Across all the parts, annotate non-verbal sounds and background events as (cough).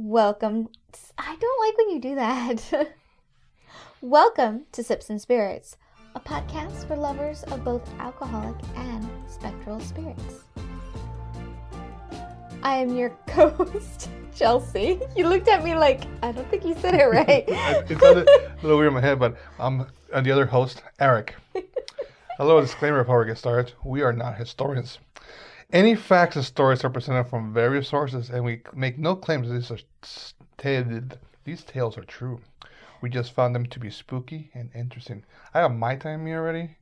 Welcome. I don't like when you do that. (laughs) Welcome to Sips and Spirits, a podcast for lovers of both alcoholic and spectral spirits. I am your (laughs) co-host, Chelsea. You looked at me like I don't think you said it (laughs) right. it sounded a little weird in my head, but I'm uh, the other host, Eric. A little disclaimer before we get started. We are not historians. Any facts and stories are presented from various sources, and we make no claims that these are stated. These tales are true. We just found them to be spooky and interesting. I have my time here already,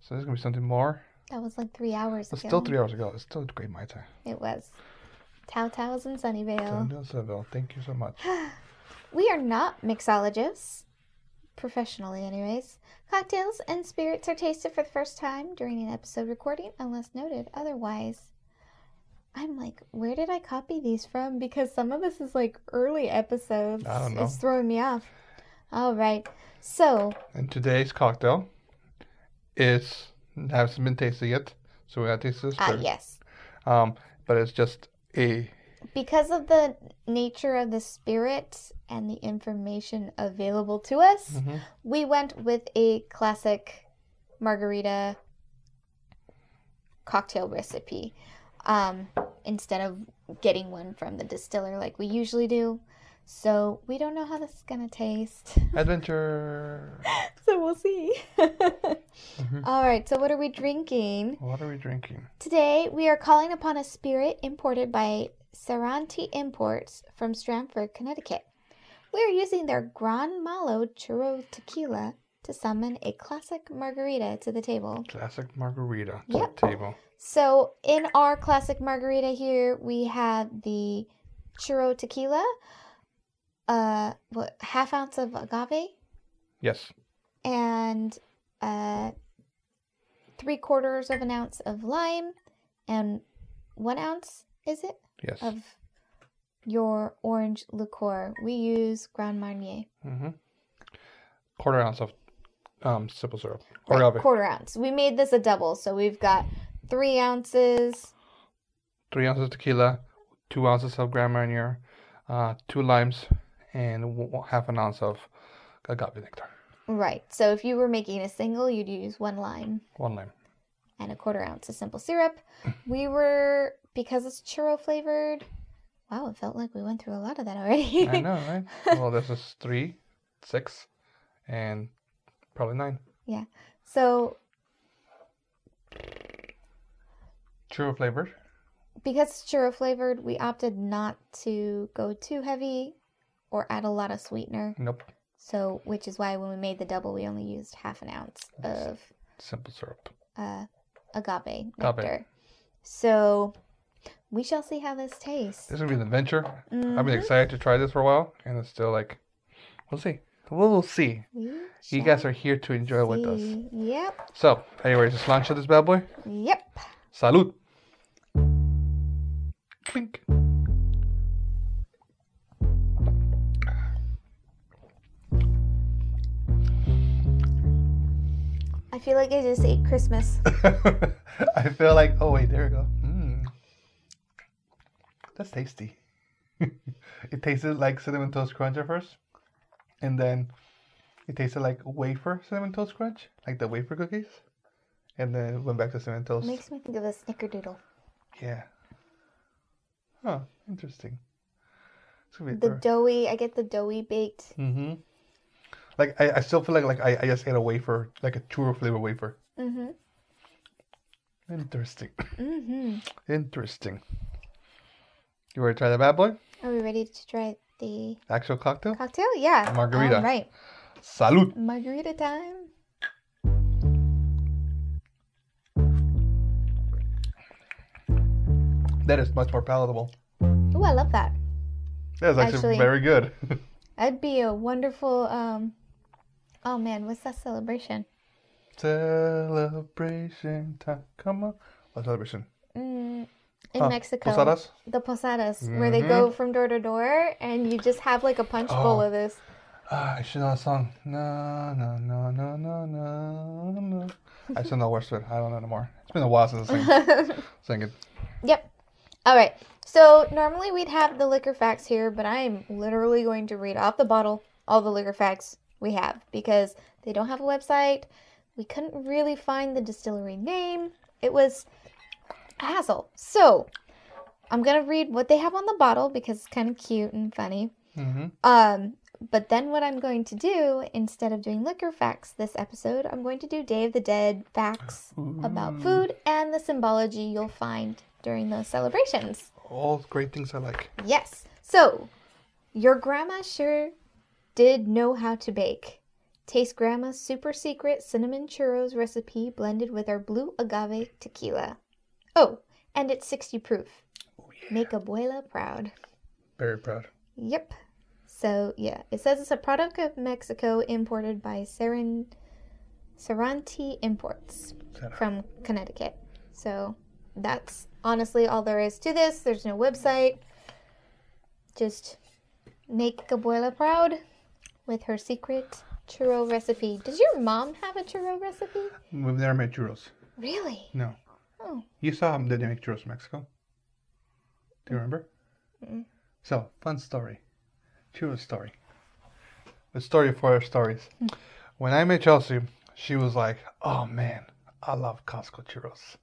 so there's gonna be something more. that was like three hours It's ago. still three hours ago. It's still great my time. It was. Tao Tao's in Sunnyvale. Seville, Thank you so much. (sighs) We are not mixologists, professionally, anyways. Cocktails and spirits are tasted for the first time during an episode recording, unless noted otherwise. I'm like, where did I copy these from? Because some of this is like early episodes. I don't know. It's throwing me off. All right. So, And today's cocktail is hasn't been tasted yet, so we're gonna taste this. ah, first. yes. Um, but it's just a Because of the nature of the spirit and the information available to us, Mhm. we went with a classic margarita cocktail recipe um, instead of getting one from the distiller like we usually do. So we don't know how this is gonna taste. adventure. (laughs) so we'll see. (laughs) All right. So what are we drinking? What are we drinking? Today, we are calling upon a spirit imported by Saranti Imports from Stratford, Connecticut. We are using their Gran Malo Churro Tequila to summon a classic margarita to the table. Classic margarita to Yep. the table. So, in our classic margarita here, we have the Churro Tequila, uh, what half ounce of agave, Yes. and uh, three quarters of an ounce of lime, and one ounce is it Yes. of your orange liqueur. We use Grand Marnier, mm-hmm. Quarter ounce of um simple syrup or Right, quarter ounce. We made this a double, so we've got three ounces. Three ounces of tequila, two ounces of Grand Marnier, uh, two limes, and half an ounce of agave nectar. Right. So if you were making a single, you'd use one lime One lime. and a quarter ounce of simple syrup. We were because it's churro flavored. Wow, it felt like we went through a lot of that already. I know, right? (laughs) well, this is three, six, and probably nine. Yeah. So Churro flavored. because it's churro flavored, we opted not to go too heavy or add a lot of sweetener. Nope. So, which is why when we made the double, we only used half an ounce of Simple syrup. uh, agave Agave. nectar. So, we shall see how this tastes. This is gonna be an adventure. I've been Mhm. excited to try this for a while, and it's still like, we'll see. We'll see. We You guys are here to enjoy with us. Yep. So, anyways, let's launch this bad boy. Yep. Salud. Clink. I feel like I just ate Christmas. (laughs) I feel like, oh wait, there we go. That's tasty. (laughs) it tasted like cinnamon toast crunch at first, and then it tasted like wafer cinnamon toast crunch, like the wafer cookies, and then it went back to cinnamon toast. Makes me think of a snickerdoodle. Yeah. Huh. Interesting. The doughy, I get the doughy baked. mm-hmm. Like I, I still feel like like I, I just ate a wafer, like a churro flavor wafer. Mm-hmm. Interesting. Mm-hmm. Interesting. You ready to try the bad boy? Are we ready to try the Actual cocktail? cocktail? Yeah. Margarita. Right. Salud. Margarita time. That is much more palatable. Oh, I love that. That is actually, Actually- very good. (laughs) That'd be a wonderful. um Oh man, what's that celebration? celebration time. Come on. What celebration? Mm, in Huh, Mexico. Posadas? The posadas, where they go from door to door, and you just have like a punch bowl Oh. of this. Ah, I should know a song. No, no, no, no, no, no, no. I still know words to it. I don't know anymore. It's been a while since I sang, (laughs) sang it. Yep. All right. So normally we'd have the liquor facts here, but I am literally going to read off the bottle all the liquor facts we have because they don't have a website. We couldn't really find the distillery name. It was hassle. So I'm gonna read what they have on the bottle because it's kind of cute and funny. Mm-hmm. Um, but then what I'm going to do instead of doing liquor facts this episode, I'm going to do Day of the Dead facts about food and the symbology you'll find during those celebrations. All great things I like. Yes. So, your grandma sure did know how to bake. Taste grandma's super secret cinnamon churros recipe blended with our blue agave tequila. Oh, and it's 60 proof. Oh, make abuela proud. Very proud. Yep. So yeah, it says it's a product of Mexico imported by Seren Seranti Imports from Connecticut. So that's honestly all there is to this. There's no website. Just make Abuela proud with her secret churro recipe. Does your mom have a churro recipe? We've never made churros. Really? No. Oh. You saw them, did they make churros in Mexico? Do you remember? Mm. So, fun story. Churros story. The story for our stories. When I met Chelsea, she was like, oh man, I love Costco churros.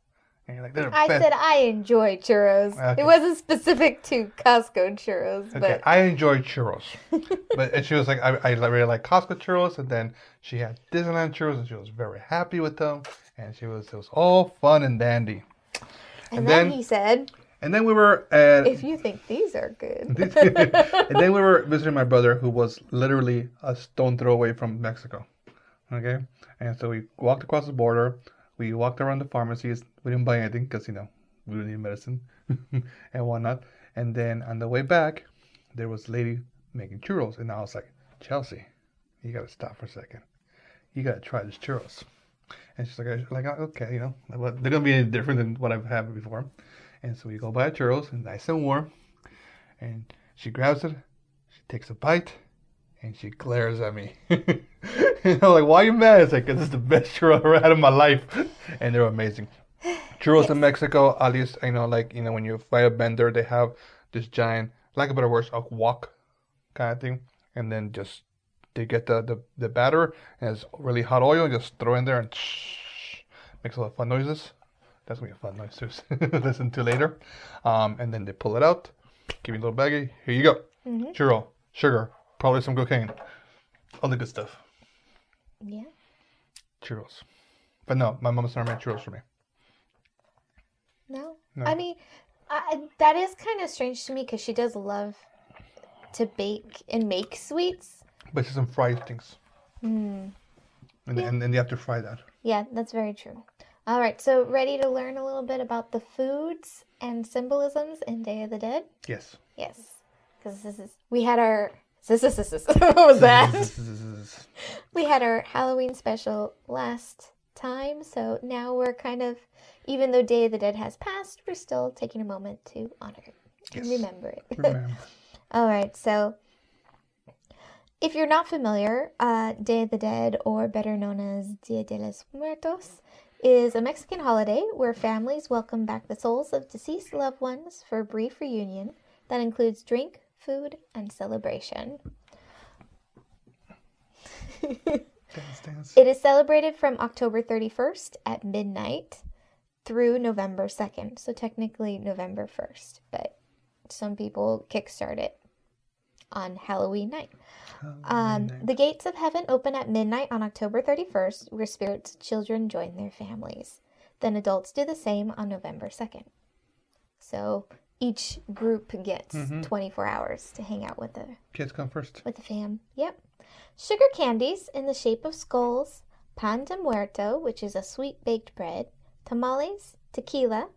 And you're like, they're I best. said I enjoy churros. Okay. It wasn't specific to Costco churros, Okay, but I enjoy churros. (laughs) but and she was like, I, I really like Costco churros. And then she had Disneyland churros and she was very happy with them. And she was, it was all fun and dandy. and, and then, then- he said, And then we were at "If you think these are good." (laughs) and then we were visiting my brother, who was literally a stone throw away from Mexico. Okay, and so we walked across the border. We walked around the pharmacies. We didn't buy anything because you know we didn't need medicine (laughs) and whatnot. And then on the way back, there was a lady making churros, and I was like, Chelsea, you gotta stop for a second. You gotta try this churros. And she's like, like uh, okay, you know, they're gonna be any different than what I've had before. And so we go buy churros, and nice and warm. And she grabs it, she takes a bite, and she glares at me. (laughs) and (laughs) I'm like, why are you mad? It's like, 'cause this is the best (laughs) churro I've ever had in my life. And they're amazing. Churros in Mexico, at least, you know, like, you know, when you buy a vendor, they have this giant, like a better words, a wok kind of thing. And then just, they get the, the, the batter, and it's really hot oil, and just throw in there and shh, (laughs) makes a lot of fun noises. That's gonna be a fun noise to listen to later. Um, and then they pull it out, give you a little baggie. Here you go. Mhm. Churro, sugar, probably some cocaine, all the good stuff. Yeah. Churros. But no, my mom's never made churros for me. No. No. I mean, I, that is kind of strange to me because she does love to bake and make sweets. But she doesn't fry things, Hmm. and, Yeah. and and you have to fry that. Yeah, that's very true. All right, so ready to learn a little bit about the foods and symbolisms in Day of the Dead? Yes. Yes, because this is we had our this is this is what was that? (laughs) we had our Halloween special last time, so now we're kind of even though Day of the Dead has passed, we're still taking a moment to honor it and remember it. Remember. (laughs) All right, so if you're not familiar, uh, Day of the Dead, or better known as Dia de los Muertos, is a Mexican holiday where families welcome back the souls of deceased loved ones for a brief reunion that includes drink, food, and celebration. Dance, dance. It is celebrated from October 31st at midnight through November 2nd. So technically November 1st, but some people kickstart it on Halloween night. Um, Midnight. the gates of heaven open at midnight on October 31st, where spirits children join their families. Then adults do the same on November 2nd. So each group gets Mhm. 24 hours to hang out with the Kids come first. with the fam. Yep. Sugar candies in the shape of skulls, pan de muerto, which is a sweet baked bread, tamales, tequila,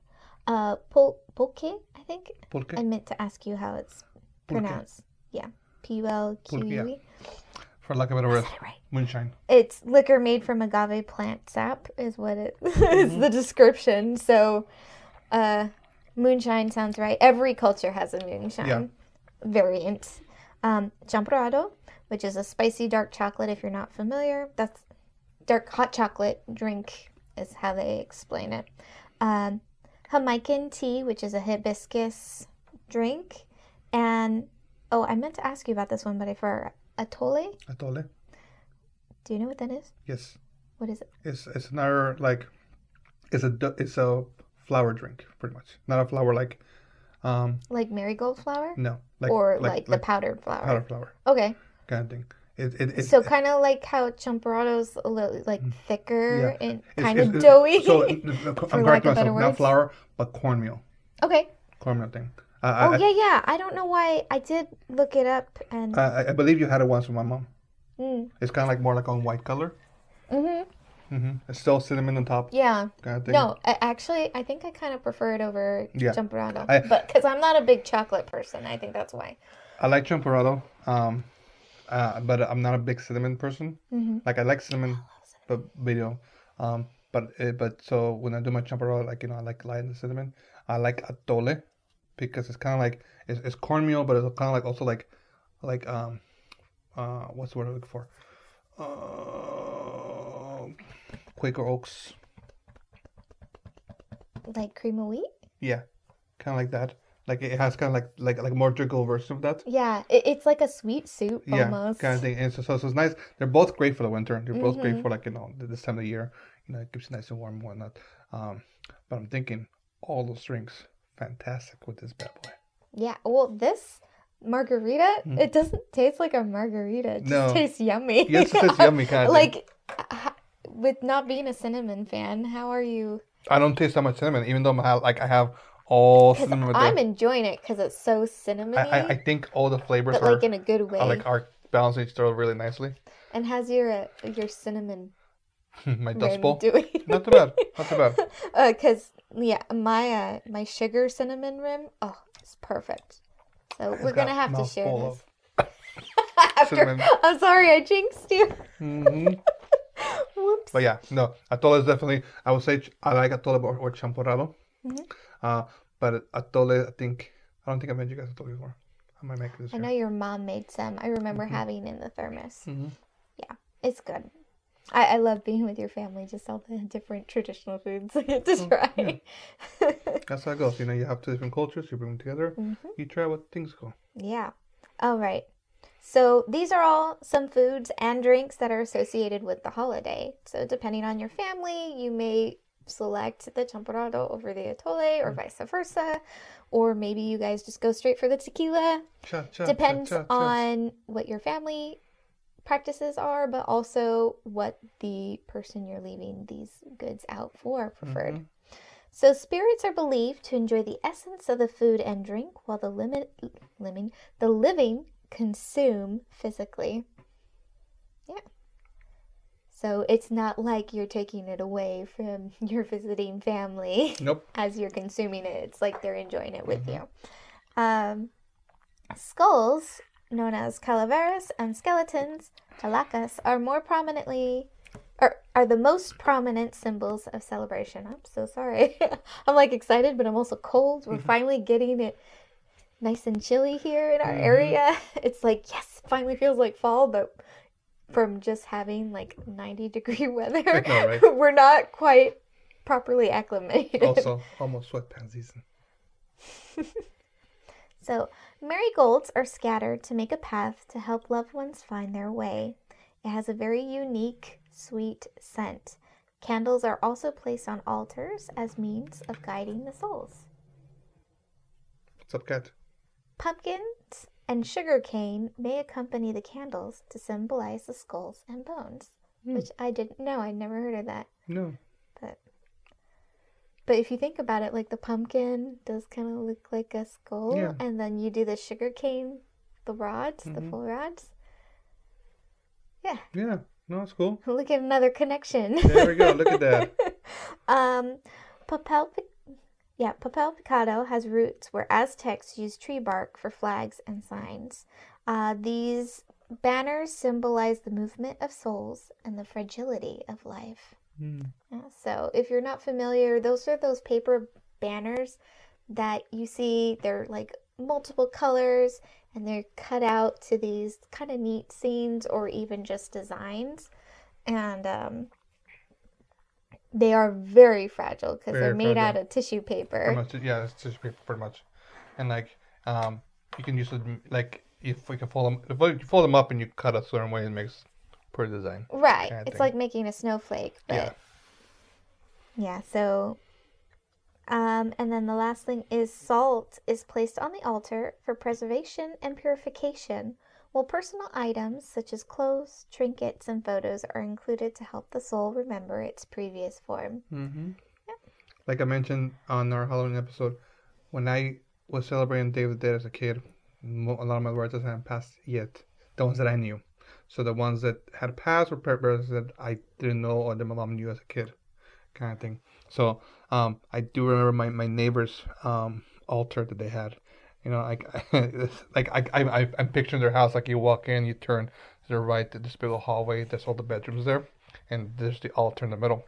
uh, pul- pulque, I think. Pulque. I meant to ask you how it's Pulque. pronounced. Yeah. P U L Q Pulque, yeah. For lack of a better word, right. moonshine. It's liquor made from agave plant sap, is what it (laughs) is Mm-hmm. the description. So, uh, moonshine sounds right. Every culture has a moonshine Yeah. variant. Um, champurrado, which is a spicy dark chocolate. If you're not familiar, that's dark hot chocolate drink is how they explain it. Um, Jamaican tea, which is a hibiscus drink. And oh, I meant to ask you about this one, but I forgot. Atole? Atole. Do you know what that is? Yes. What is it? It's it's another like it's a it's a flower drink pretty much. Not a flower like um Like marigold flower? no like or like, the powdered flower? Powdered flower Okay. kind of thing. It it it's, so kind of like how champurrado's a little like thicker Yeah. and kind it's- of it's- doughy. So (laughs) I'm correct lack of better myself. Not flour, but cornmeal. okay. Cornmeal thing. I, Oh I, yeah, yeah. I don't know why I did look it up and. I, I believe you had it once with my mom. mm, It's kind of like more like on white color. hmm hmm It's still cinnamon on top, Yeah. kind of. No, I, actually, I think I kind of prefer it over Yeah. champurrado, I- but because I'm not a big chocolate person, I think that's why. I like champurrado, um, uh, but I'm not a big cinnamon person. Mm-hmm. Like I like cinnamon, but video, um, but uh, but so when I do my champurrado, like you know, I like light in the cinnamon. I like atole because it's kind of like it's, it's cornmeal, but it's kind of like also like like um uh what's the word I'm looking for? Uh, Quaker Oats. Like cream of wheat. Yeah, kind of like that. Like it has kind of like like like a more drinkable version of that. Yeah, it, it's like a sweet soup Yeah, almost. kind of thing. And so, so, so it's nice. They're both great for the winter. They're both great Mhm. for like you know this time of year. You know, it keeps you nice and warm and whatnot. Um, but I'm thinking all those drinks fantastic with this bad boy. Yeah. Well, this margarita, Mm. it doesn't taste like a margarita. It just No. tastes yummy. Yes, it's (laughs) yummy kind of like, with not being a cinnamon fan, how are you? I don't taste that much cinnamon, even though I like I have all cinnamon. I'm the, enjoying it because it's so cinnamony, I, I I think all the flavors but are, like in a good way, are like are balancing each other really nicely. and has your uh, your cinnamon (laughs) My dust bowl, doing. (laughs) not too bad, not too bad. (laughs) Because yeah, my uh, my sugar cinnamon rim, oh, it's perfect. So It's we're gonna have to share this. After, cinnamon. I'm sorry, I jinxed you. Mhm. (laughs) Whoops. But yeah, no, atole is definitely. I would say I like atole or, or champurrado. Mhm. Uh, but atole, I think I don't think I made you guys atole before. I might make this. I year. know your mom made some. I remember Mm-hmm. having in the thermos. Mhm. It's good. I, I love being with your family, just all the (laughs) different traditional foods (laughs) I get to Oh, try. That's how it goes. You know, you have two different cultures. You bring them together. Mhm. You try what things go. Yeah. All right. So these are all some foods and drinks that are associated with the holiday. So depending on your family, you may select the champurrado over the atole or vice versa. Or maybe you guys just go straight for the tequila. Cha, cha, Depends cha, on what your family practices are, but also what the person you're leaving these goods out for preferred. Mhm. So spirits are believed to enjoy the essence of the food and drink while the limit, living, the living consume physically. Yeah. So it's not like you're taking it away from (laughs) your visiting family (laughs) Nope. as you're consuming it. It's like they're enjoying it with you. Um, skulls, known as calaveras, and skeletons, calacas, are more prominently are, are the most prominent symbols of celebration. I'm so sorry. (laughs) I'm like excited, but I'm also cold. We're finally getting it nice and chilly here in our Mhm. area. (laughs) It's like, yes, finally feels like fall, but from just having like 90 degree (laughs) weather, know, right? (laughs) we're not quite properly acclimated. Also, almost sweatpants season. So, marigolds are scattered to make a path to help loved ones find their way. It has a very unique, sweet scent. Candles are also placed on altars as means of guiding the souls. What's up, cat? Pumpkins and sugar cane may accompany the candles to symbolize the skulls and bones, Hmm. which I didn't know. I'd never heard of that. No. But but if you think about it, like the pumpkin does kind of look like a skull, Yeah. and then you do the sugar cane, the rods, the Mhm. full rods. Yeah. Yeah. No, it's cool. (laughs) Look at another connection. There we go. Look at that. (laughs) um, papel, yeah, papel picado has roots where Aztecs used tree bark for flags and signs. Uh, these banners symbolize the movement of souls and the fragility of life. Hmm. Yeah, so if you're not familiar, those are those paper banners that you see. They're like multiple colors and they're cut out to these kind of neat scenes or even just designs. And um, they are very fragile because they're made out of tissue paper. much, yeah, it's just paper, pretty much. And like, Um, you can use it like if we can fold them, if you fold them up and you cut a certain way, it makes pretty design. Right. kinda It's thing. like making a snowflake, but Yeah. yeah, so um and then the last thing is salt is placed on the altar for preservation and purification, while personal items such as clothes, trinkets, and photos are included to help the soul remember its previous form. Mm-hmm. Like I mentioned on our Halloween episode, when I was celebrating Day of the Dead as a kid, a lot of my relatives hadn't passed yet. The ones that I knew. So the ones that had passed were parents that I didn't know or that my mom knew as a kid, kind of thing. So um, I do remember my, my neighbor's um, altar that they had. You know, like (laughs) like I, I I- I'm picturing their house. Like you walk in, you turn to the right, this big old hallway. There's all the bedrooms there, and there's the altar in the middle.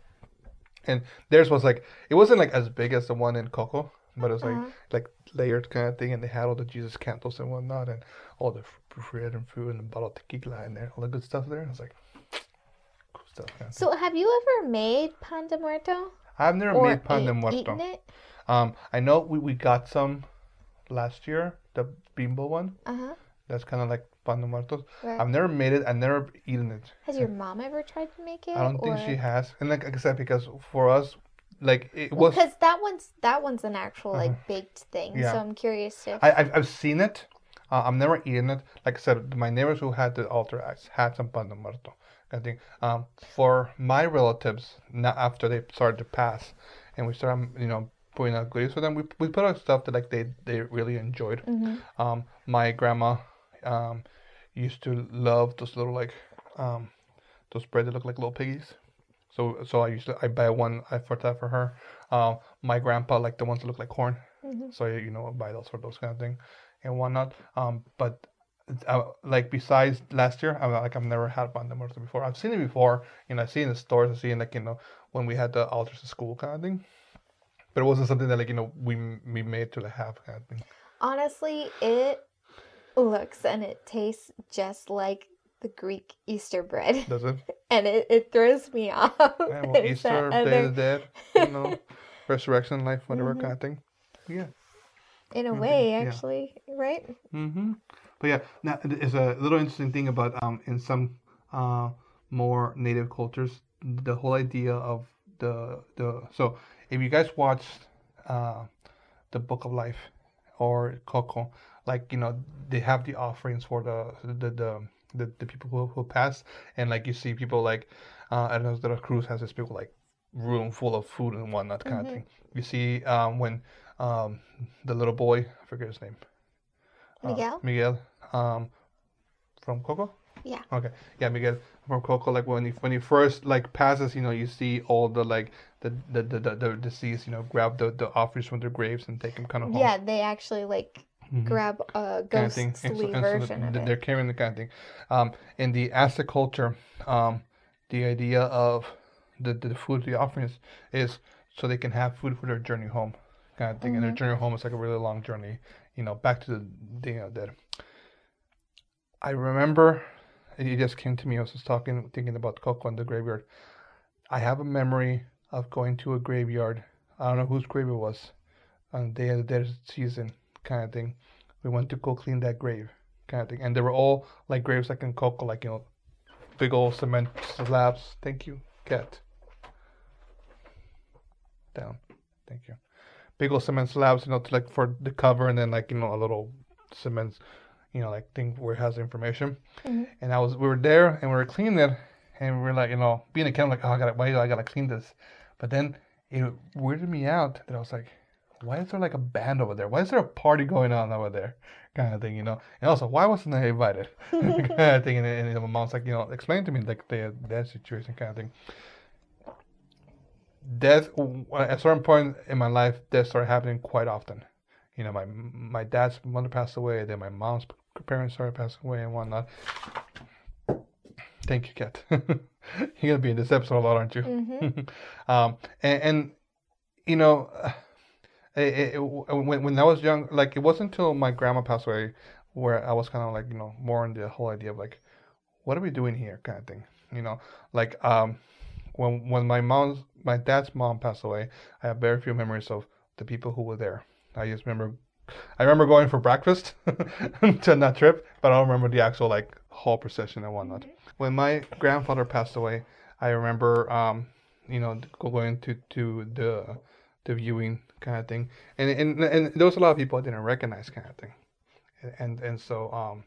And theirs was like it wasn't like as big as the one in Coco, but it was like Uh-huh. like layered kind of thing, and they had all the Jesus candles and whatnot, and all the bread and food and the bottle of tequila in there, all the good stuff there. I was like, (sniffs) cool stuff. So have you ever made pan de muerto? I've never Or made pan de muerto. eaten it? Um, I know we, we got some last year, the bimbo one. Uh-huh. That's kind of like pan de muertos. Right. I've never made it. I've never eaten it. Has your mom ever tried to make it? I don't think she has. And like, I said, because for us, like it was. because that one's that one's an actual like baked thing. Yeah. So I'm curious if I, I've, I've seen it. Uh, I've never eaten it. Like I said, my neighbors who had the altar acts had some pan de muerto. I think um, for my relatives, not after they started to pass, and we started, you know, putting out goodies for them, we, we put out stuff that like they, they really enjoyed. Mhm. Um, my grandma um, used to love those little like um, those bread that look like little piggies. So so I used to I buy one I for that for her. Um, my grandpa liked the ones that look like corn. Mhm. So you know I buy those for those kind of thing and whatnot. Um, but uh, like besides last year, I'm like I've never had pan de muerto before. I've seen it before, you know, I've seen it in the stores. I've seen like you know when we had the altars school kind of thing. But it wasn't something that like you know we we made to the have thing. honestly, it looks and it tastes just like the Greek Easter bread, Does it? (laughs) and it, it throws me (laughs) off. Yeah, well, Easter, Day of the Dead, (laughs) you know, resurrection, life, whatever Mhm. kind of thing. Yeah. in a Mhm, way, yeah. actually, right? Mm-hmm. But yeah, now it's a little interesting thing about um in some uh more native cultures the whole idea of the the so if you guys watched uh the Book of Life or Coco, like you know they have the offerings for the the the the, the people who, who pass and like you see people like uh I don't know the cruise has this people like room full of food and whatnot kind Mhm. of thing. You see um when um the little boy I forget his name uh, Miguel? Miguel, um, from Coco. Yeah. Okay. Yeah, Miguel from Coco. Like when he when he first like passes, you know, you see all the like the the the, the, the deceased, you know, grab the the offerings from their graves and take them kind of home. Yeah, they actually like Mhm. grab a Kind of ghostly And so- and so version the- of They're it. carrying the kind of thing. Um, in the Aztec culture, um, the idea of the the food, the offerings, is so they can have food for their journey home, kind of thing. And their Mhm. journey home is like a really long journey, you know, back to the Day of Dead. I remember it just came to me. I was just talking, thinking about Coco and the graveyard. I have a memory of going to a graveyard. I don't know whose grave it was on the Day of the Dead season, kind of thing. We went to go clean that grave, kind of thing. And they were all like graves like in Coco, like, you know, big old cement slabs. Thank you, cat. Down. Thank you. Big old cement slabs, you know, to like for the cover, and then like you know a little cement, you know, like thing where it has information. Mhm. And I was, we were there and we were cleaning it, and we were like, you know, being a kid, I'm like, oh, I gotta, why do I gotta clean this? But then it weirded me out that I was like, why is there like a band over there? Why is there a party going on over there? Kind of thing, you know. And also, why wasn't I invited? (laughs) kind of thing. And, and my mom's like, you know, explain to me like the that situation kind of thing. Death at a certain point in my life, death started happening quite often. You know, my my dad's mother passed away, then my mom's parents started passing away and whatnot. Thank you, Kat. (laughs) You're gonna be in this episode a lot, aren't you? hmm (laughs) um, and, and you know, (sighs) it, it, when when I was young, like it wasn't until my grandma passed away where I was kind of like you know more in the whole idea of like, what are we doing here, kind of thing. You know, like um, when when my mom's my dad's mom passed away, I have very few memories of the people who were there. I just remember I remember going for breakfast (laughs) to that trip, but I don't remember the actual like whole procession and whatnot. When my grandfather passed away, I remember, um, you know, going to to the the viewing kind of thing, and and and there was a lot of people I didn't recognize kind of thing, and and so um,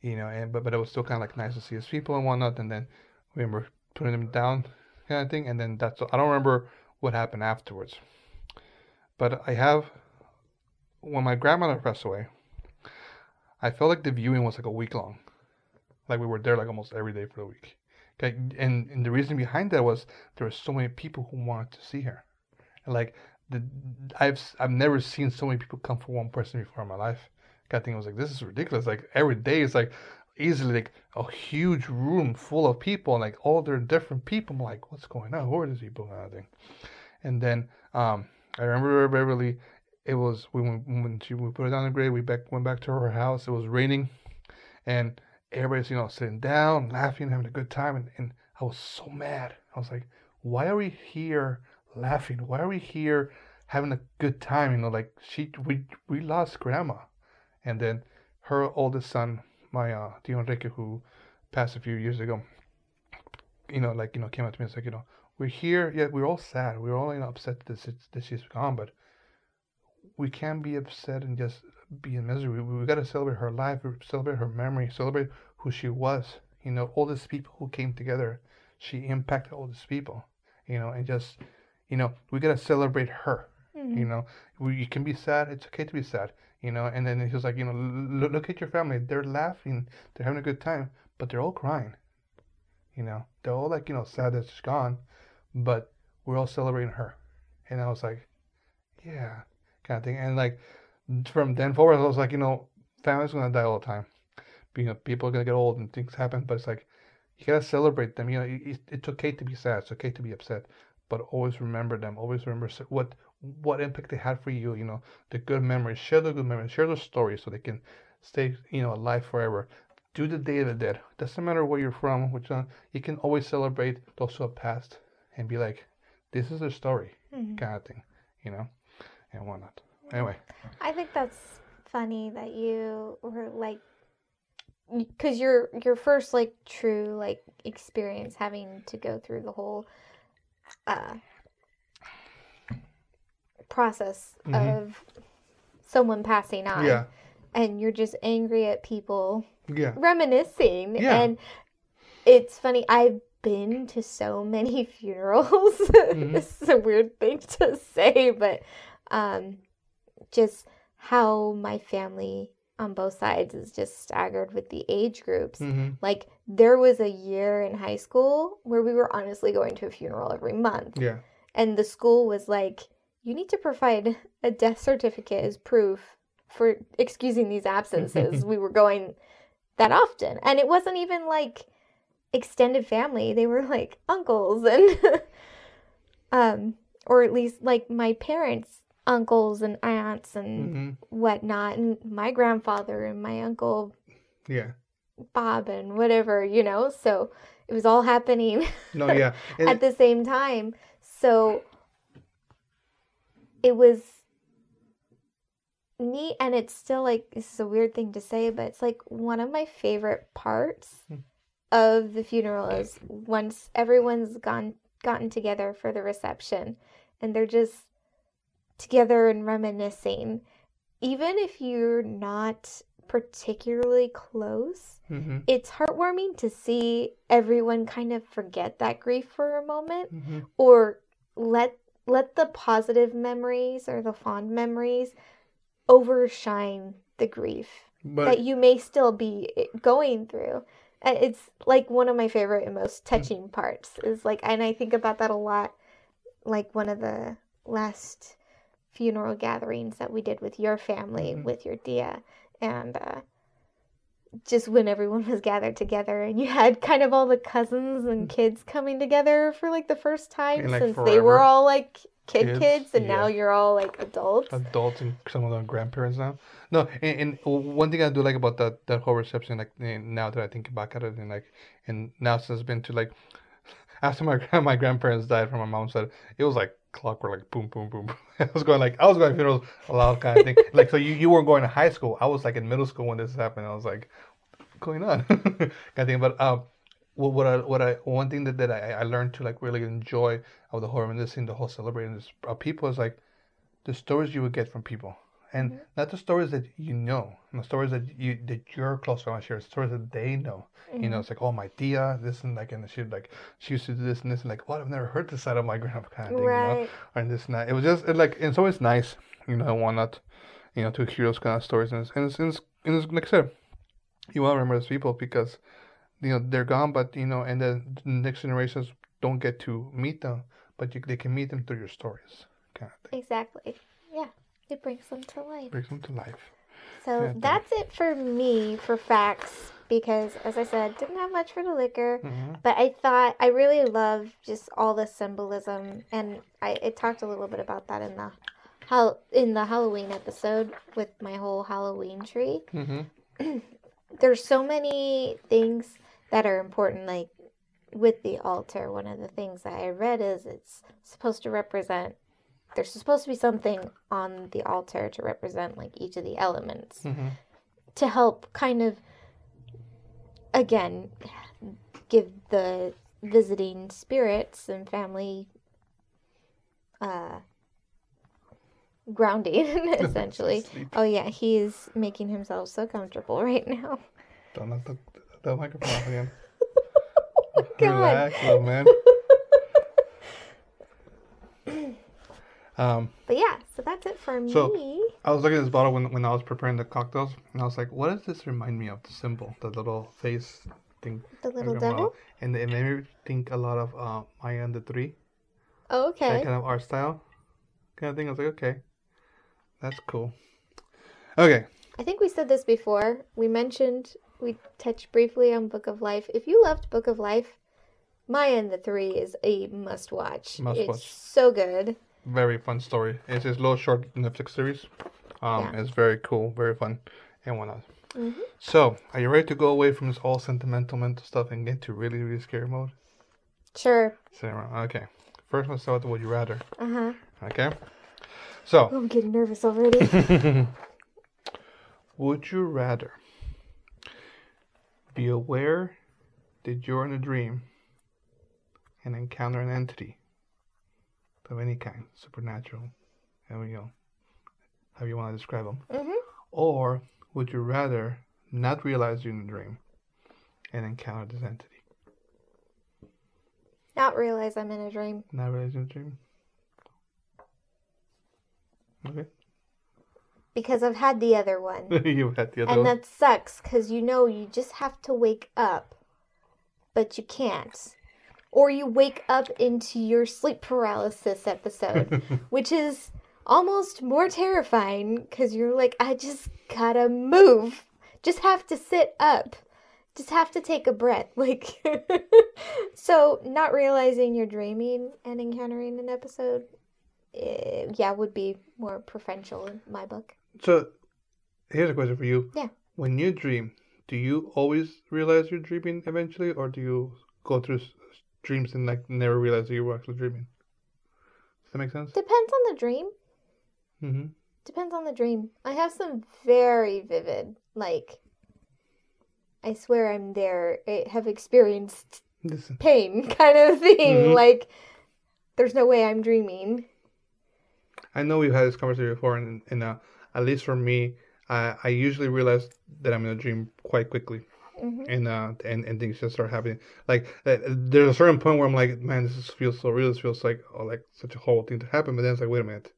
you know, and but but it was still kind of like nice to see his people and whatnot, and then we remember putting them down kind of thing, and then that's I don't remember what happened afterwards, but I have when my grandmother passed away, I felt like the viewing was like a week long, like we were there like almost every day for the week. Okay, and and the reason behind that was there were so many people who wanted to see her, and like the I've I've never seen so many people come for one person before in my life. I think I was like, this is ridiculous. Like every day is like easily like a huge room full of people and like all their different people. I'm like, what's going on? Who are these people kind of thing? And then um, I remember Beverly. It was when when she we put her down the grave. We back went back to her house. It was raining, and everybody's you know sitting down, laughing, having a good time. And, and I was so mad. I was like, why are we here laughing? Why are we here having a good time? You know, like she we we lost grandma, and then her oldest son, my uh, Tio Enrique, who passed a few years ago. You know, like you know, came up to me and said, you know, we're here. Yeah, we're all sad. We're all you know upset that she's, that she's gone, but we can't be upset and just be in misery. We, we got to celebrate her life, celebrate her memory, celebrate who she was. You know, all these people who came together, she impacted all these people. You know, and just, you know, we got to celebrate her. Mm-hmm. You know, we, you can be sad. It's okay to be sad. You know, and then he was like, you know, look, look at your family. They're laughing. They're having a good time, but they're all crying. You know, they're all like, you know, sad that she's gone, but we're all celebrating her. And I was like, yeah, kind of thing. And like from then forward, I was like, you know, family's gonna die all the time. You know, people are gonna get old and things happen, but it's like you gotta celebrate them. You know, it, it's okay to be sad. It's okay to be upset, but always remember them. Always remember what what impact they had for you. You know, the good memories. Share the good memories. Share the stories so they can stay, you know, alive forever. Do the Day of the Dead. Doesn't matter where you're from, which one. You can always celebrate those who have passed and be like, this is their story, mm-hmm. kind of thing. You know, and whatnot. Anyway. I think that's funny that you were like because your your first like true like experience having to go through the whole uh process mm-hmm. of someone passing on yeah and you're just angry at people yeah reminiscing yeah. and it's funny i've been to so many (laughs) funerals mm-hmm. this is a weird thing to (laughs) say but um just how my family on both sides is just staggered with the age groups. Mm-hmm. Like there was a year in high school where we were honestly going to a funeral every month. Yeah. And the school was like, you need to provide a death certificate as proof for excusing these absences. (laughs) we were going that often. And it wasn't even like extended family. They were like uncles and (laughs) um or at least like my parents uncles and aunts and mm-hmm. whatnot, and my grandfather and my uncle, yeah, Bob and whatever, you know. So it was all happening. (laughs) No, yeah, at the same time. So it was neat, and it's still like this is a weird thing to say, but it's like one of my favorite parts. Hmm. Of the funeral is once everyone's gone gotten together for the reception and they're just together and reminiscing, even if you're not particularly close, mm-hmm. it's heartwarming to see everyone kind of forget that grief for a moment mm-hmm. or let let the positive memories or the fond memories overshine the grief but, that you may still be eh, going through. It's like one of my favorite and most mm. touching parts is like and I think about that a lot like one of the last funeral gatherings that we did with your family, mm-hmm. with your Dia, and uh, just when everyone was gathered together and you had kind of all the cousins and mm. kids coming together for like the first time like since forever. they were all like kid kids, kids and yeah. now you're all like adults adults and some of them grandparents now no and, and, one thing i do like about that that whole reception like now that i think back at it and like and now since it's been to like (laughs) after my my grandparents died from my mom's side it was like clockwork, like boom, boom, boom. (laughs) I was going like I was going funerals a lot kind of thing. (laughs) like so, you you weren't going to high school. I was like in middle school when this happened. I was like, what's going on? kind of thing. But um, what what I what I one thing that, that I, I learned to like really enjoy of the horror industry, the whole celebrating this uh, people is like the stories you would get from people. And not the stories that you know, the stories that you that your close friends share, stories that they know. You know, mm-hmm. it's like, oh my tia, this and like, and she like she used to do this and this and like, what? I've never heard this side of my grandpa kind of thing, you know, Right. and this and that. It was just it, like, it's always nice, you know, why not, you know, to hear those kind of stories and it's, and it's, and it's, and it's like I said, you want to remember those people because, you know, they're gone, but you know, and the next generations don't get to meet them, but you, they can meet them through your stories, kind of thing. Exactly. Yeah. It brings them to life. Brings them to life. So Yeah. that's it for me for facts because, as I said, didn't have much for the liquor. hmm But I thought I really love just all the symbolism, and I, I talked a little bit about that in the how in the Halloween episode with my whole Halloween tree. hmm (clears throat) There's so many things that are important, like with the altar. One of the things that I read is it's supposed to represent. There's supposed to be something on the altar to represent like each of the elements hmm to help kind of again give the visiting spirits and family uh grounding (laughs) (laughs) essentially oh yeah he's making himself so comfortable (laughs) right now Don't knock the, the microphone off again. Oh God. Relax, little man. Um, but yeah so that's it for So- me I was looking at this bottle when, when I was preparing the cocktails, and I was like, "What does this remind me of? The symbol, the little face thing." the little devil And it made me think a lot of uh, Maya and the Three. that okay kind of art style, kind of thing. I was like, "Okay, that's cool." Okay, i think we said this before we mentioned we touched briefly on book of life if you loved book of life maya and the three is a must watch Must it's watch. so good very fun story. It's this little short Netflix series. Um, Yeah. it's very cool, very fun, and whatnot. Mhm. So, are you ready to go away from this all sentimental mental stuff and get to really, really scary mode? Sure. Okay. First, let's start with would you rather. Uh huh. Okay. So, I'm getting nervous already. (laughs) (laughs) would you rather be aware that you're in a dream and encounter an entity of any kind, supernatural, and you know, how you want to describe them, mhm. or would you rather not realize you're in a dream and encounter this entity? Not realize I'm in a dream. Not realize you're in a dream. Okay. Because I've had the other one. (laughs) you had the other and one. that sucks because you know you just have to wake up, but you can't. Or you wake up into your sleep paralysis episode, (laughs) which is almost more terrifying because you're like, I just gotta move. Just have to sit up. Just have to take a breath. (laughs) Like, so not realizing you're dreaming and encountering an episode, eh, yeah, would be more preferential in my book. So, here's a question for you. Yeah. When you dream, do you always realize you're dreaming eventually, or do you go through dreams and like never realize that you were actually dreaming? Does that make sense? Depends on the dream. Mm-hmm. Depends on the dream. I have some very vivid, like, I swear I'm there, I have experienced Listen. pain (laughs) kind of thing. Mhm. Like, there's no way I'm dreaming. I know we've had this conversation before, and, and uh, at least for me, I, I usually realize that I'm in a dream quite quickly, hmm and uh, and, and things just start happening. Like uh, there's a certain point where I'm like, man, this feels so real. This feels like oh, like such a horrible thing to happen. But then it's like, wait a minute,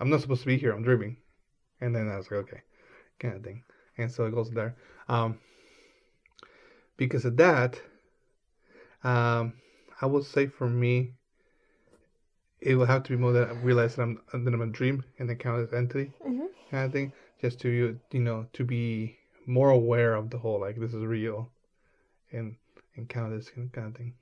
I'm not supposed to be here. I'm dreaming, and then I was like, okay, kind of thing. And so it goes there. Um, because of that, um, I would say for me, it will have to be more that I realize that I'm that I'm a dream and encounter this entity hmm kind of thing, just to you you know to be more aware of the whole like this is real, and encounter this kind of thing.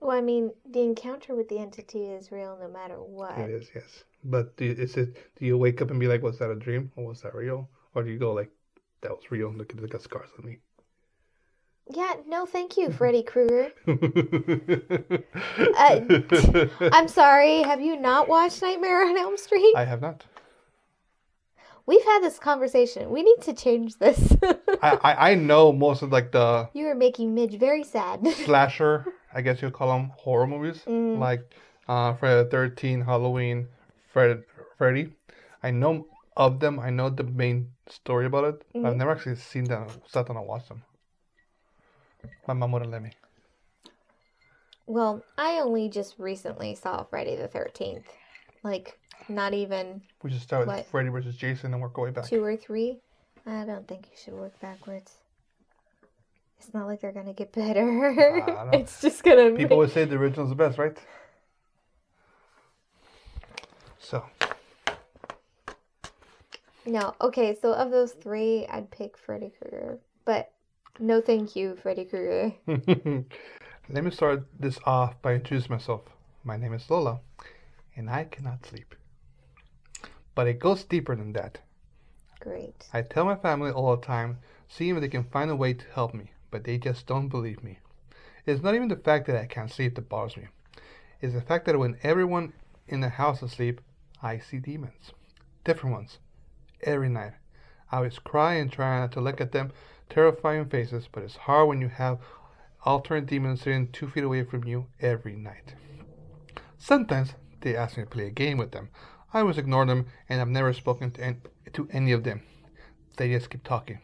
Well, I mean, the encounter with the entity is real no matter what. It is yes, but do, is it do you wake up and be like, was that a dream or was that real, or do you go like, that was real? Look at the scars on me. Yeah, no, thank you, Freddy Krueger. (laughs) Uh, (laughs) I'm sorry. Have you not watched Nightmare on Elm Street? I have not. We've had this conversation. We need to change this. I, I, I know most of like the (laughs) you are making Midge very sad. (laughs) slasher, I guess you'd call them horror movies, Mm. like uh, Friday the Thirteenth, Halloween, Fred, Freddy. I know of them. I know the main story about it. but I've never actually seen them, sat down and watched them. My mom wouldn't let me. well, I only just recently saw Friday the 13th. Like, not even We should start with What? Freddy versus Jason and work our way back. two or three. I don't think you should work backwards. It's not like they're gonna get better. I (laughs) it's just gonna. People make- always say the original's the best, right? So, No, okay, so of those three, I'd pick Freddy Krueger. But no thank you, Freddy Krueger. (laughs) let me start this off by introducing myself. My name is Lola, and I cannot sleep. But it goes deeper than that. Great. I tell my family all the time, seeing if they can find a way to help me, but they just don't believe me. It's not even the fact that I can't sleep that bothers me. It's the fact that when everyone in the house is asleep, I see demons. Different ones. Every night. I always cry and try not to look at them terrifying faces, but it's hard when you have alternate demons sitting two feet away from you every night. Sometimes they ask me to play a game with them. I always ignore them, and I've never spoken to to any of them. They just keep talking.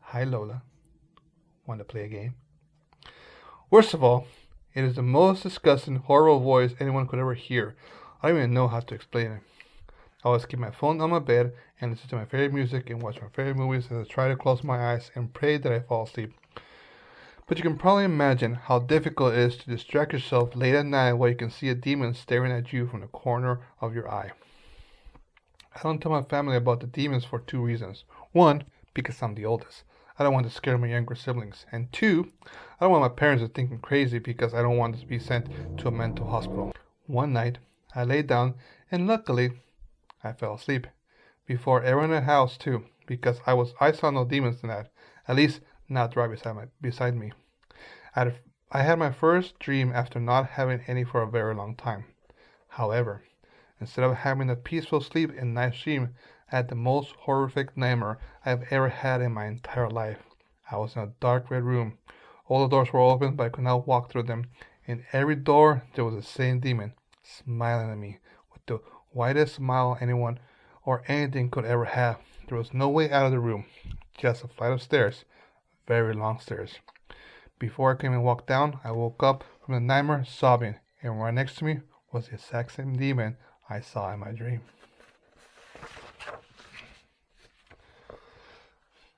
Hi, Lola. Want to play a game? Worst of all, it is the most disgusting, horrible voice anyone could ever hear. I don't even know how to explain it. I always keep my phone on my bed and listen to my favorite music and watch my favorite movies as I try to close my eyes and pray that I fall asleep. But you can probably imagine how difficult it is to distract yourself late at night while you can see a demon staring at you from the corner of your eye. I don't tell my family about the demons for two reasons. One, because I'm the oldest. I don't want to scare my younger siblings. And two, I don't want my parents to think I'm crazy because I don't want to be sent to a mental hospital. One night, I lay down and luckily, I fell asleep. Before everyone in the house too, because I was I saw no demons tonight. At least not right beside my beside me. I had, I had my first dream after not having any for a very long time. However, instead of having a peaceful sleep and nice dream, I had the most horrific nightmare I have ever had in my entire life. I was in a dark red room. All the doors were open, but I could not walk through them. In every door, there was the same demon, smiling at me with the widest smile anyone or anything could ever have. There was no way out of the room, just a flight of stairs, very long stairs. Before I came and walked down, I woke up from the nightmare sobbing, and right next to me was the exact same demon I saw in my dream.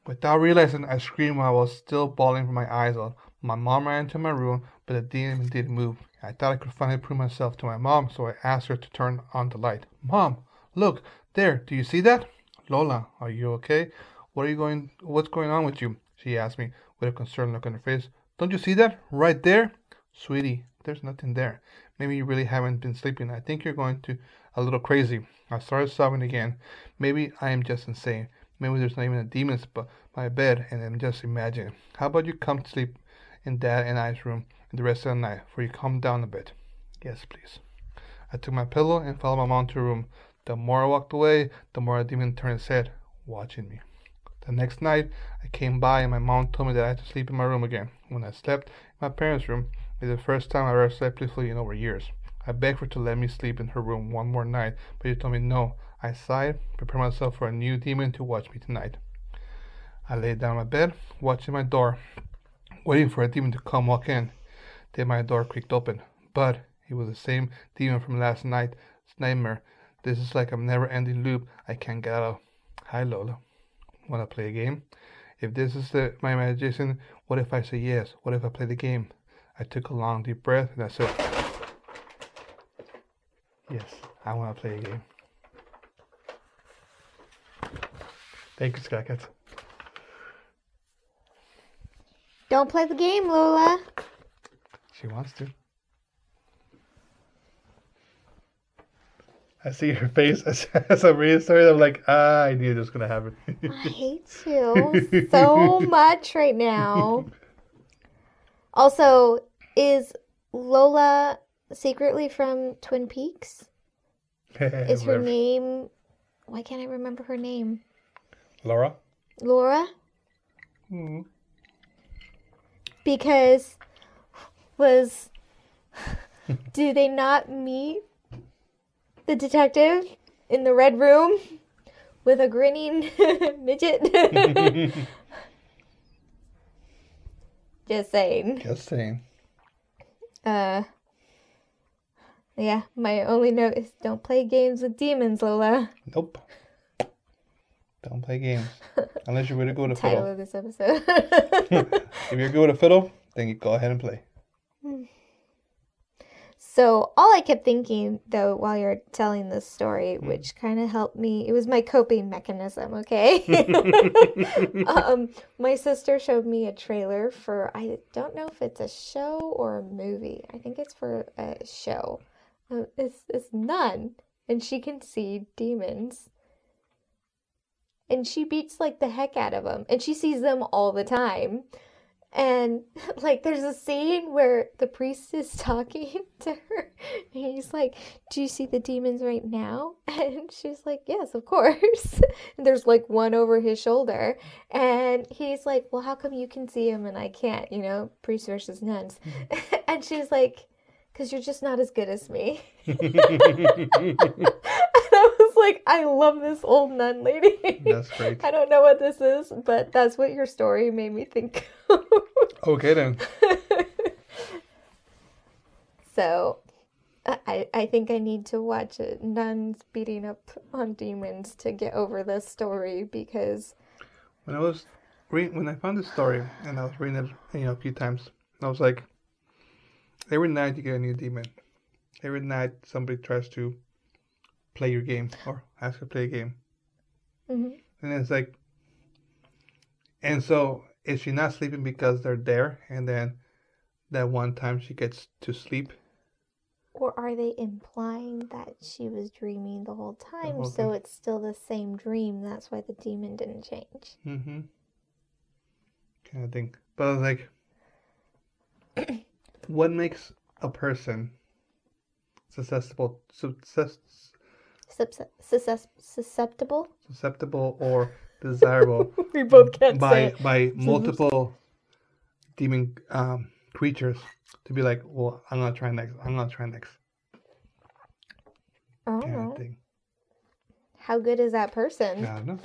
Without realizing, I screamed while I was still bawling from my eyes out. My mom ran into my room, but the demon didn't move. I thought I could finally prove myself to my mom, so I asked her to turn on the light. Mom, look, there, do you see that? Lola, are you okay? What are you going what's going on with you? She asked me with a concerned look on her face. Don't you see that? Right there? Sweetie, there's nothing there. Maybe you really haven't been sleeping. I think you're going to a little crazy. I started sobbing again. Maybe I am just insane. Maybe there's not even a demon by my bed and I'm just imagining. How about you come to sleep in Dad and I's room the rest of the night for you calm down a bit? Yes, please. I took my pillow and followed my mom to her room. The more I walked away, the more the demon turned his head, watching me. The next night, I came by and my mom told me that I had to sleep in my room again. When I slept in my parents' room, it was the first time I ever slept peacefully in over years. I begged her to let me sleep in her room one more night, but she told me no. I sighed, prepared myself for a new demon to watch me tonight. I lay down on my bed, watching my door, waiting for a demon to come walk in. Then my door creaked open, but it was the same demon from last night's nightmare. This is like a never-ending loop I can't get out of. Hi, Lola. Want to play a game? If this is the, my imagination, what if I say yes? What if I play the game? I took a long, deep breath and I said, Yes, I want to play a game. Thank you, Skycat. Don't play the game, Lola. She wants to. I see her face as, as I'm reading the story. I'm like, ah, I knew this was gonna happen. I (laughs) hate you so much right now. Also, is Lola secretly from Twin Peaks? (laughs) Is her name. Why can't I remember her name? Laura? Laura? Mm. Because was (laughs) do they not meet the detective in the red room with a grinning (laughs) midget? (laughs) Just saying. Just saying. Uh yeah, my only note is don't play games with demons, Lola. Nope. Don't play games. (laughs) Unless you're really good at Title fiddle. Title of this episode. If you're good at fiddle, then you go ahead and play. So all I kept thinking though while you're telling this story, which kind of helped me, it was my coping mechanism, okay? (laughs) (laughs) um, my sister showed me a trailer for I don't know if it's a show or a movie. I think it's for a show. Uh, It's it's nun, and she can see demons. And she beats like the heck out of them, and she sees them all the time. And (laughs) like, there's a scene where the priest is (laughs) talking to her, and he's like, "Do you see the demons right now?" (laughs) And she's like, "Yes, of course." And there's like one over his shoulder, and he's like, "Well, how come you can see him and I can't?" You know, priest versus nuns. Mm-hmm. and she's like, "Cause you're just not as good as me." I was like, "I love this old nun lady." That's great. (laughs) I don't know what this is, but that's what your story made me think. (laughs) Okay then. so, I I think I need to watch it, nuns beating up on demons to get over this story because When I was re- when I found this story and I was reading it, you know, a few times, I was like, every night you get a new demon. Every night somebody tries to play your game or ask to play a game, Mhm. and it's like, and so is she not sleeping because they're there, and then that one time she gets to sleep? or are they implying that she was dreaming the whole time whole so it's still the same dream that's why the demon didn't change Mm-hmm. Kind of thing. But I was like, (coughs) what makes a person susceptible, success, susceptible susceptible or (laughs) desirable (laughs) we both can't say by by multiple demon um, creatures to be like, well, I'm gonna try next. I'm gonna try next. I don't Kind know. of thing. how good is that person I don't know.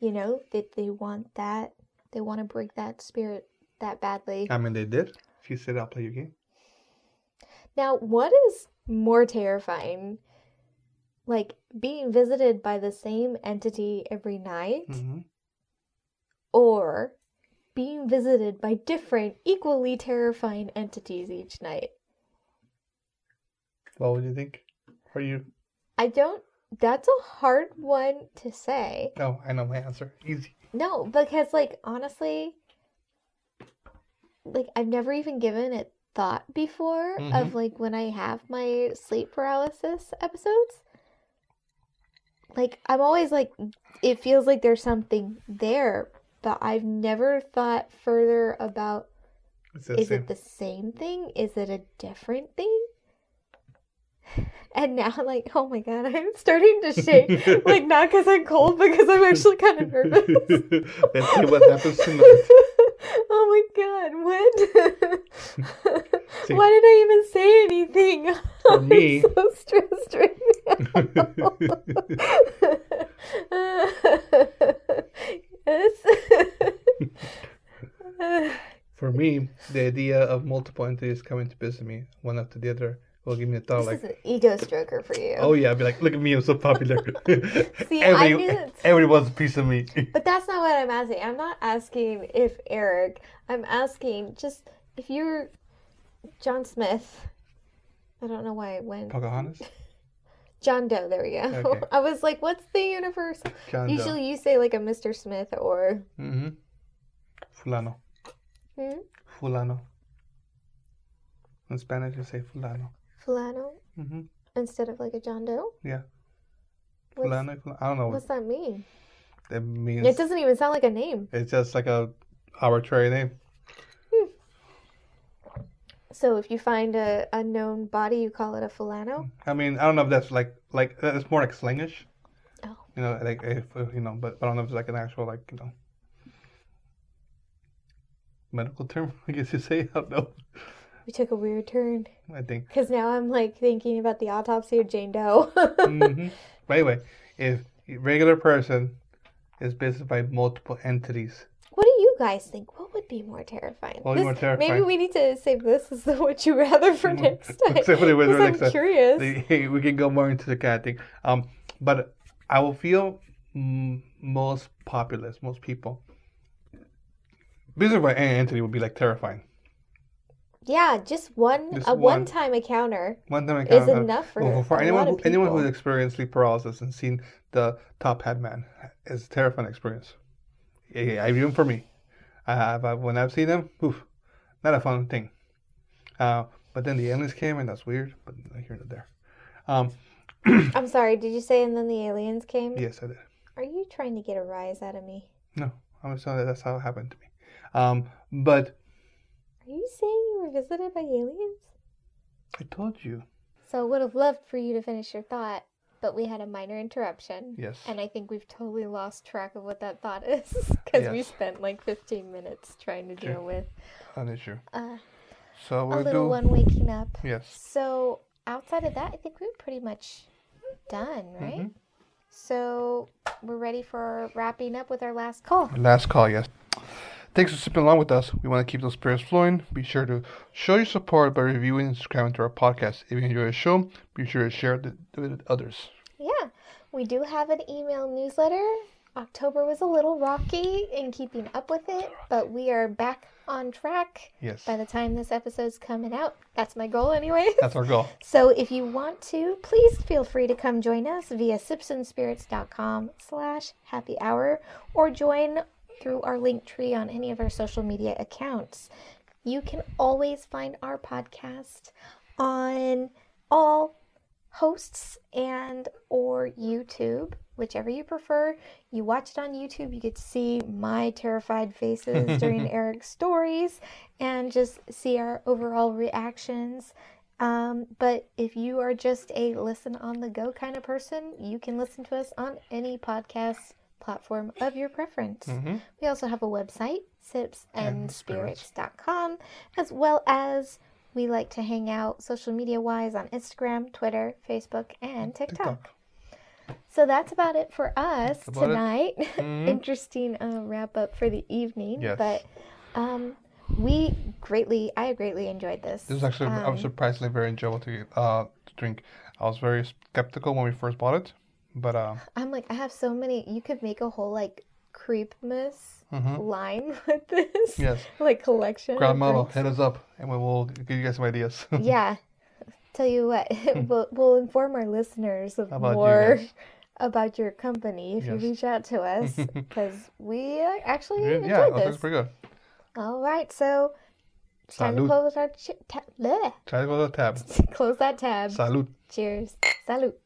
you know that they want that they want to break that spirit that badly I mean, they did. She said, "I'll play your game." now what is more terrifying like being visited by the same entity every night hmm or being visited by different equally terrifying entities each night What would you think? Are you? i don't that's a hard one to say Oh, I know my answer. Easy. No, because like honestly, like I've never even given it thought before of Mhm. like when I have my sleep paralysis episodes. Like I'm always like it feels like there's something there, but I've never thought further about is same. it the same thing? Is it a different thing? (laughs) And now, like, oh my god, I'm starting to shake. (laughs) like, not because I'm cold, because I'm actually kind of (laughs) nervous. Let's see what happens tonight. Oh my god, what? (laughs) See. Why did I even say anything? For (laughs) I'm me- so stressed right now. (laughs) yes. For me, the idea of multiple entities coming to visit me, one after the other, will give me a thought this like, is an ego stroker for you. oh yeah, I'd be like, look at me, I'm so popular. (laughs) See, (laughs) I Every, knew it. everybody wants a piece of me. (laughs) But that's not what I'm asking. I'm not asking if Eric. I'm asking just if you're John Smith. I don't know why I went. Pocahontas? John Doe, there we go. Okay. I was like, what's the universe? John Doe. Usually you say like a Mr. Smith or. Mm-hmm. Fulano. Hmm? Fulano. In Spanish, you say fulano. Fulano Mm-hmm. instead of like a John Doe? Yeah. What's, Fulano, fulano. I don't know what's that mean? that means. It doesn't even sound like a name. It's just like a arbitrary name. So if you find a unknown body, you call it a Fulano. I mean, I don't know if that's like like it's more like slangish. Oh. You know, like if uh, you know, but, but I don't know if it's like an actual like you know medical term. (laughs) I guess you say. I don't know. We took a weird turn I think. because now I'm like thinking about the autopsy of Jane Doe. mm-hmm. (laughs) But anyway, if a regular person is visited by multiple entities, What do you guys think? What would be more terrifying? What more Maybe we need to save this as the would you rather for (laughs) next time. Save it with Because I'm time. curious. we can go more into the kind of thing. Um, but I will feel mm, most populace, most people. Visited by any entity would be like terrifying. Yeah, just one Just a one. time encounter One time encounter is enough for, Well, for anyone lot who, of anyone who's experienced sleep paralysis and seen the top hat man, it's a terrifying experience. Yeah, even for me, I have I, when I've seen them, oof, not a fun thing. Uh, but then the aliens came and that's weird, but here and there. Um, (clears throat) I'm sorry, did you say and then the aliens came? yes, I did. Are you trying to get a rise out of me? No, I was telling that that's how it happened to me. Um, but Are you saying were visited by aliens? I told you, So would have loved for you to finish your thought, but we had a minor interruption. yes. And I think we've totally lost track of what that thought is (laughs) because we spent like 15 minutes trying to deal with An issue. uh, So a we'll little do. one waking up. Yes. So outside of that, I think we're pretty much done, right? Mhm. So we're ready for wrapping up with our last call. Last call, yes. Thanks for sipping along with us. We want to keep those spirits flowing. Be sure to show your support by reviewing and subscribing to our podcast. If you enjoy the show, be sure to share it with others. Yeah, we do have an email newsletter. October was a little rocky in keeping up with it, but we are back on track Yes, by the time this episode's coming out. That's my goal, anyway. that's our goal. So if you want to, please feel free to come join us via sipsandspirits.com slash happy hour or join through our link tree on any of our social media accounts. You can always find our podcast on all hosts and or YouTube, whichever you prefer. You watch it on YouTube, you get to see my terrified faces (laughs) during Eric's stories and just see our overall reactions. Um, but if you are just a listen on the go kind of person, you can listen to us on any podcast platform of your preference. hmm We also have a website, And sipsandspirits.com, as well as we like to hang out social media wise on Instagram, Twitter, Facebook, and TikTok. So that's about it for us That's about it. tonight. (laughs) Mhm. Interesting uh, wrap up for the evening. Yes. But um, we greatly, I greatly enjoyed this. This is actually I was Um, surprisingly very enjoyable to uh to drink. I was very skeptical when we first bought it, but uh, I'm like, I have so many. You could make a whole like creepmas mhm. line (laughs) with this, yes, like collection. ground model, hit us up, and we will give you guys some ideas. (laughs) yeah. Tell you what, (laughs) we'll, we'll inform our listeners of about more about your company if Yes. you reach out to us because we actually yeah, enjoyed yeah, that this. was pretty good. All right, so time to close our ch- ta- bleh. Try to to the tab. close that tab. Salud. Cheers. Salute.